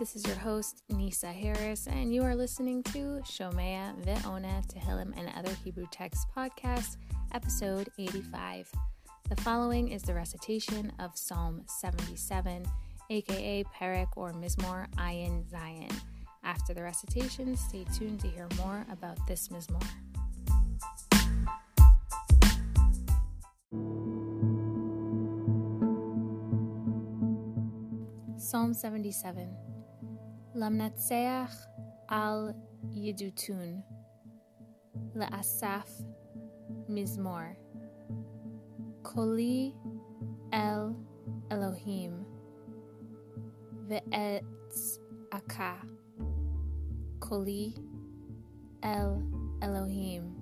This is your host, Nisa Harris, and you are listening to Shomea Ve'ona Tehillim and Other Hebrew Texts podcast, episode 85. The following is the recitation of Psalm 77, aka Perek or Mizmor Ayin Zayin. After the recitation, stay tuned to hear more about this Mizmor. Psalm 77 Lamnatseach al Yidutun Le'asaf Mizmor Koli El Elohim Ve'etz Aka Koli El Elohim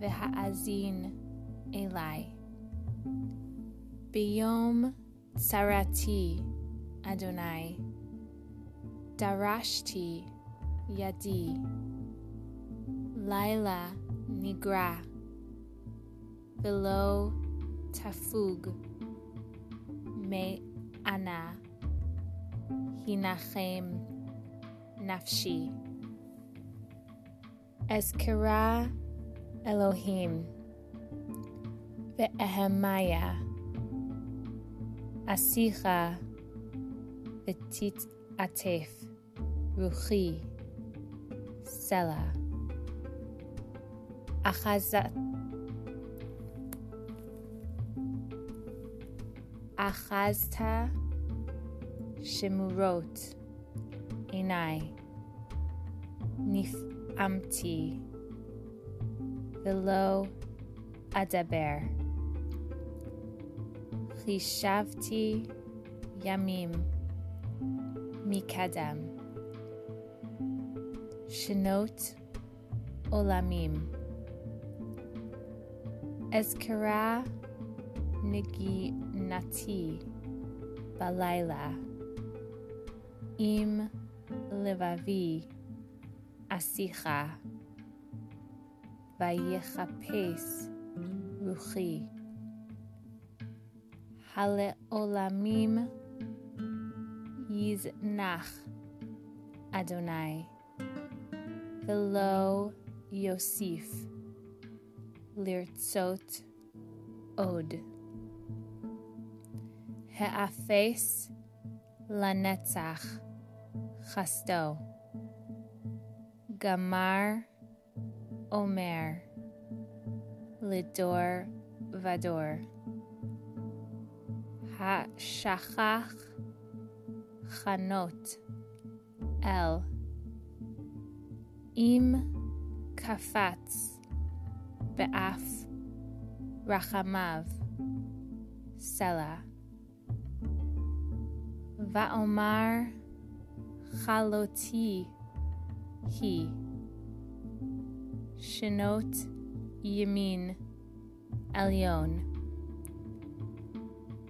Ve'ha'azin Elai Biyom Sarati Adonai Darashti Yadi Laila Nigra Below Tafug Me Ana Hinachem Nafshi. Eskira Elohim Ve'ehemaya Asicha Petit Atef Ruchi Sela Achazat Achazta Shemurot Enai Nifamti Velo Adaber Chishavti Yamim Mikadam שנות עולמים. אזכרה נגינתי בלילה עם לבבי אסיחה ויחפש רוחי. הלעולמים יזנח אדוני. Velo Yosif Lirtzot Od. He'afes Lanetzach Chasto. Gamar Omer. Lidor Vador. Ha-Shachach Chanot El אם קפץ באף רחמיו סלע, ואומר חלותי היא, שנות ימין עליון.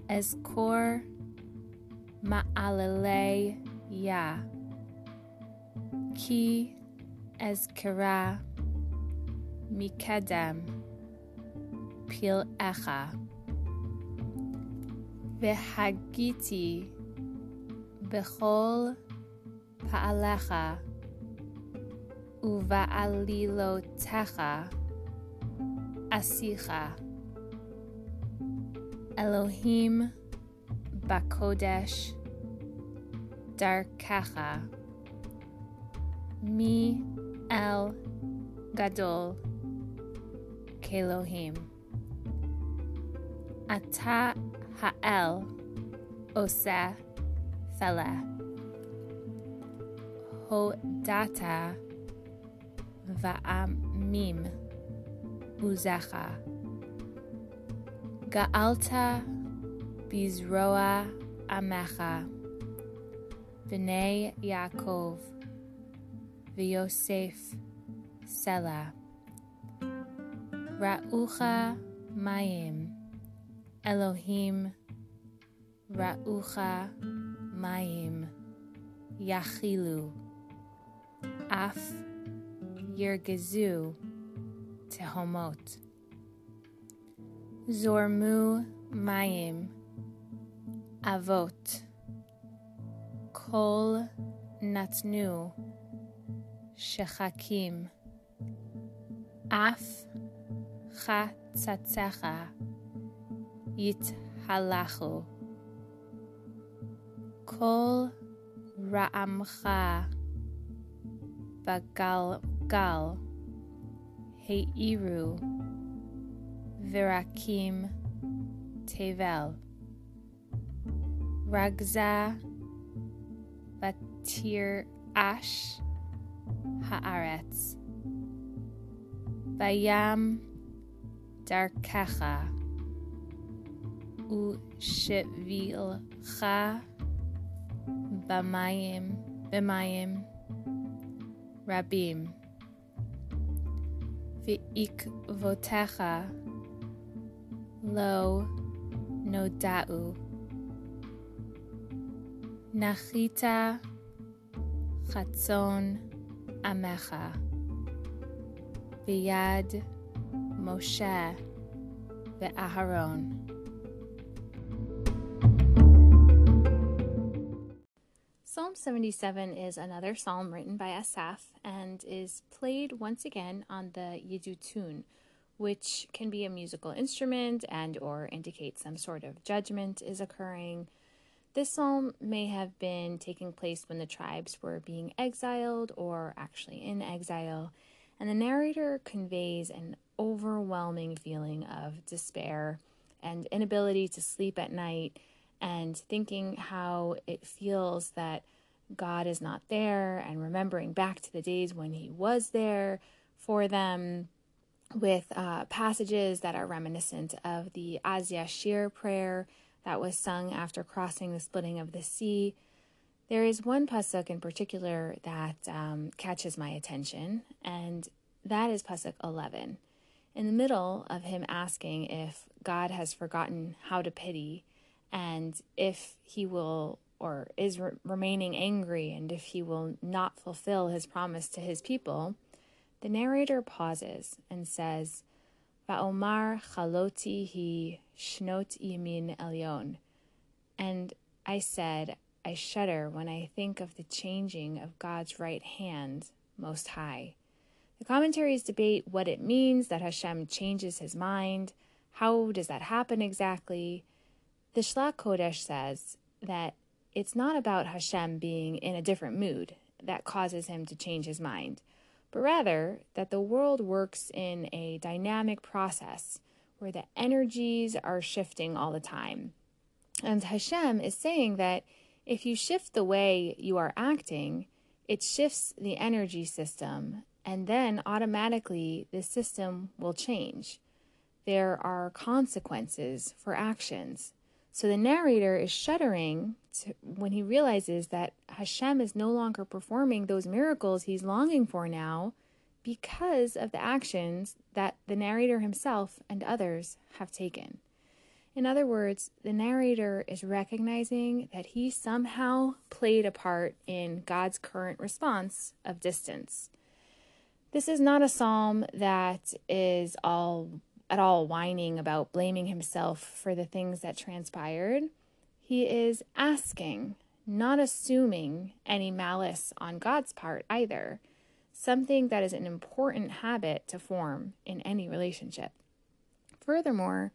אזכור מעללי יה, כי Ezkara Mikadam Pil Echa Vehagiti Bechol Pa'alecha Uva'alilotecha Asicha Elohim Bakodesh Darkacha Mi El Gadol Kelohim. Ata Ha'el Osa Fela Hodata Va'amim Uzacha Ga'alta Bizroa Amecha. B'nai Yaakov V'Yosef Sela. Ra'ucha Mayim. Elohim Ra'ucha Mayim. Yachilu. Af Yirgezu Tehomot. Zormu Mayim. Avot. Kol natnu shechakim af chatzatzecha yithalachu kol ra'amcha bagal gal heiru virakim tevel ragza batir ash הארץ. בים דרכך, ושבילך במים, במים רבים. ועקבותיך לא נודעו. נחית חצון amecha biyad Moshe ve'aharon. Psalm 77 is another psalm written by Asaph and is played once again on the Yidutun, which can be a musical instrument and or indicate some sort of judgment is occurring. This psalm may have been taking place when the tribes were being exiled or actually in exile, and the narrator conveys an overwhelming feeling of despair and inability to sleep at night and thinking how it feels that God is not there and remembering back to the days when He was there for them with uh, passages that are reminiscent of the Az Yashir prayer that was sung after crossing the splitting of the sea. There is one pasuk in particular that um, catches my attention, and that is pasuk 11. In the middle of him asking if God has forgotten how to pity, and if he will or is re- remaining angry and if he will not fulfill his promise to his people, the narrator pauses and says, Va'omar chaloti hi shnot yamin elyon. And I said, I shudder when I think of the changing of God's right hand most high. The commentaries debate what it means that Hashem changes his mind. How does that happen exactly? The Shlach Kodesh says that it's not about Hashem being in a different mood that causes him to change his mind, but rather that the world works in a dynamic process where the energies are shifting all the time. And Hashem is saying that if you shift the way you are acting, it shifts the energy system, and then automatically the system will change. There are consequences for actions. So the narrator is shuddering to, when he realizes that Hashem is no longer performing those miracles he's longing for now because of the actions that the narrator himself and others have taken. In other words, the narrator is recognizing that he somehow played a part in God's current response of distance. This is not a psalm that is all at all whining about blaming himself for the things that transpired. He is asking, not assuming any malice on God's part either, something that is an important habit to form in any relationship. Furthermore,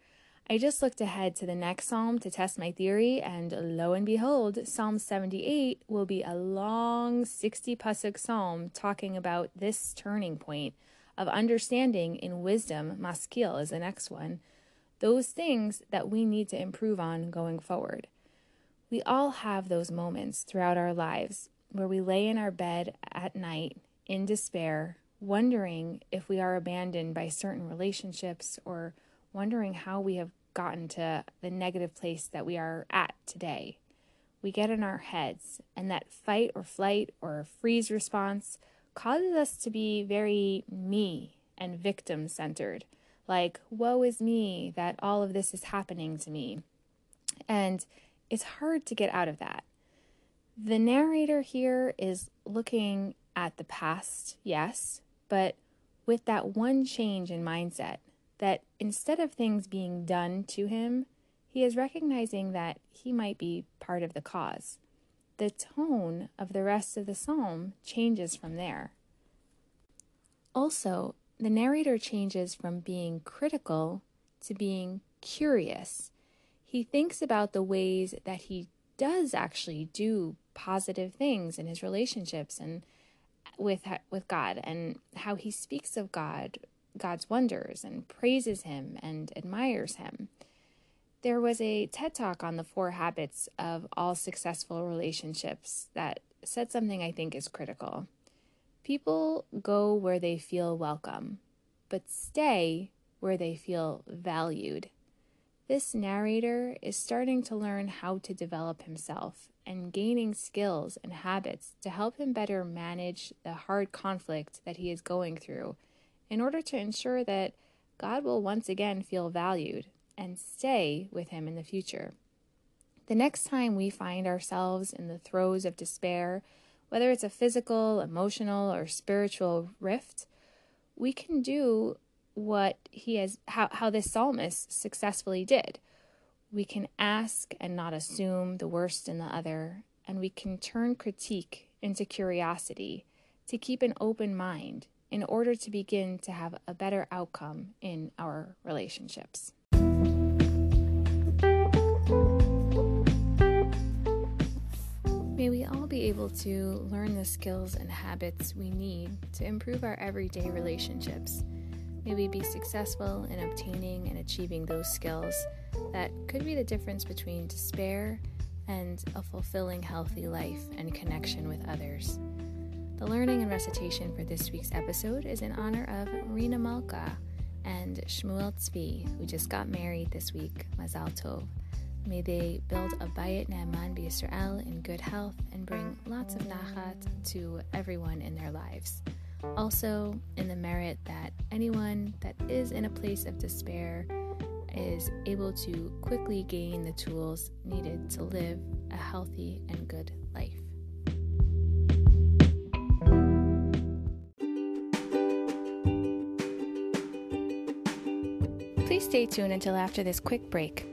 I just looked ahead to the next psalm to test my theory, and lo and behold, Psalm 78 will be a long 60 pasuk psalm talking about this turning point of understanding in wisdom, maskil is the next one, those things that we need to improve on going forward. We all have those moments throughout our lives where we lay in our bed at night in despair, wondering if we are abandoned by certain relationships or wondering how we have gotten to the negative place that we are at today. We get in our heads, and that fight or flight or freeze response causes us to be very me and victim centered. Like, woe is me that all of this is happening to me. And it's hard to get out of that. The narrator here is looking at the past, yes, but with that one change in mindset that instead of things being done to him, he is recognizing that he might be part of the cause. The tone of the rest of the psalm changes from there. Also, the narrator changes from being critical to being curious. He thinks about the ways that he does actually do positive things in his relationships and with with God and how he speaks of God, God's wonders and praises him and admires him. There was a TED Talk on the four habits of all successful relationships that said something I think is critical. People go where they feel welcome, but stay where they feel valued. This narrator is starting to learn how to develop himself and gaining skills and habits to help him better manage the hard conflict that he is going through in order to ensure that God will once again feel valued and stay with him in the future. The next time we find ourselves in the throes of despair, whether it's a physical, emotional, or spiritual rift, we can do what he has how, how this psalmist successfully did. We can ask and not assume the worst in the other, and we can turn critique into curiosity to keep an open mind in order to begin to have a better outcome in our relationships. Able to learn the skills and habits we need to improve our everyday relationships. May we be successful in obtaining and achieving those skills that could be the difference between despair and a fulfilling, healthy life and connection with others. The learning and recitation for this week's episode is in honor of Rina Malka and Shmuel Tzvi, who just got married this week. Mazal Tov. May they build a Bayit Ne'eman B'Yisrael in good health and bring lots of nachat to everyone in their lives. Also, in the merit that anyone that is in a place of despair is able to quickly gain the tools needed to live a healthy and good life. Please stay tuned until after this quick break.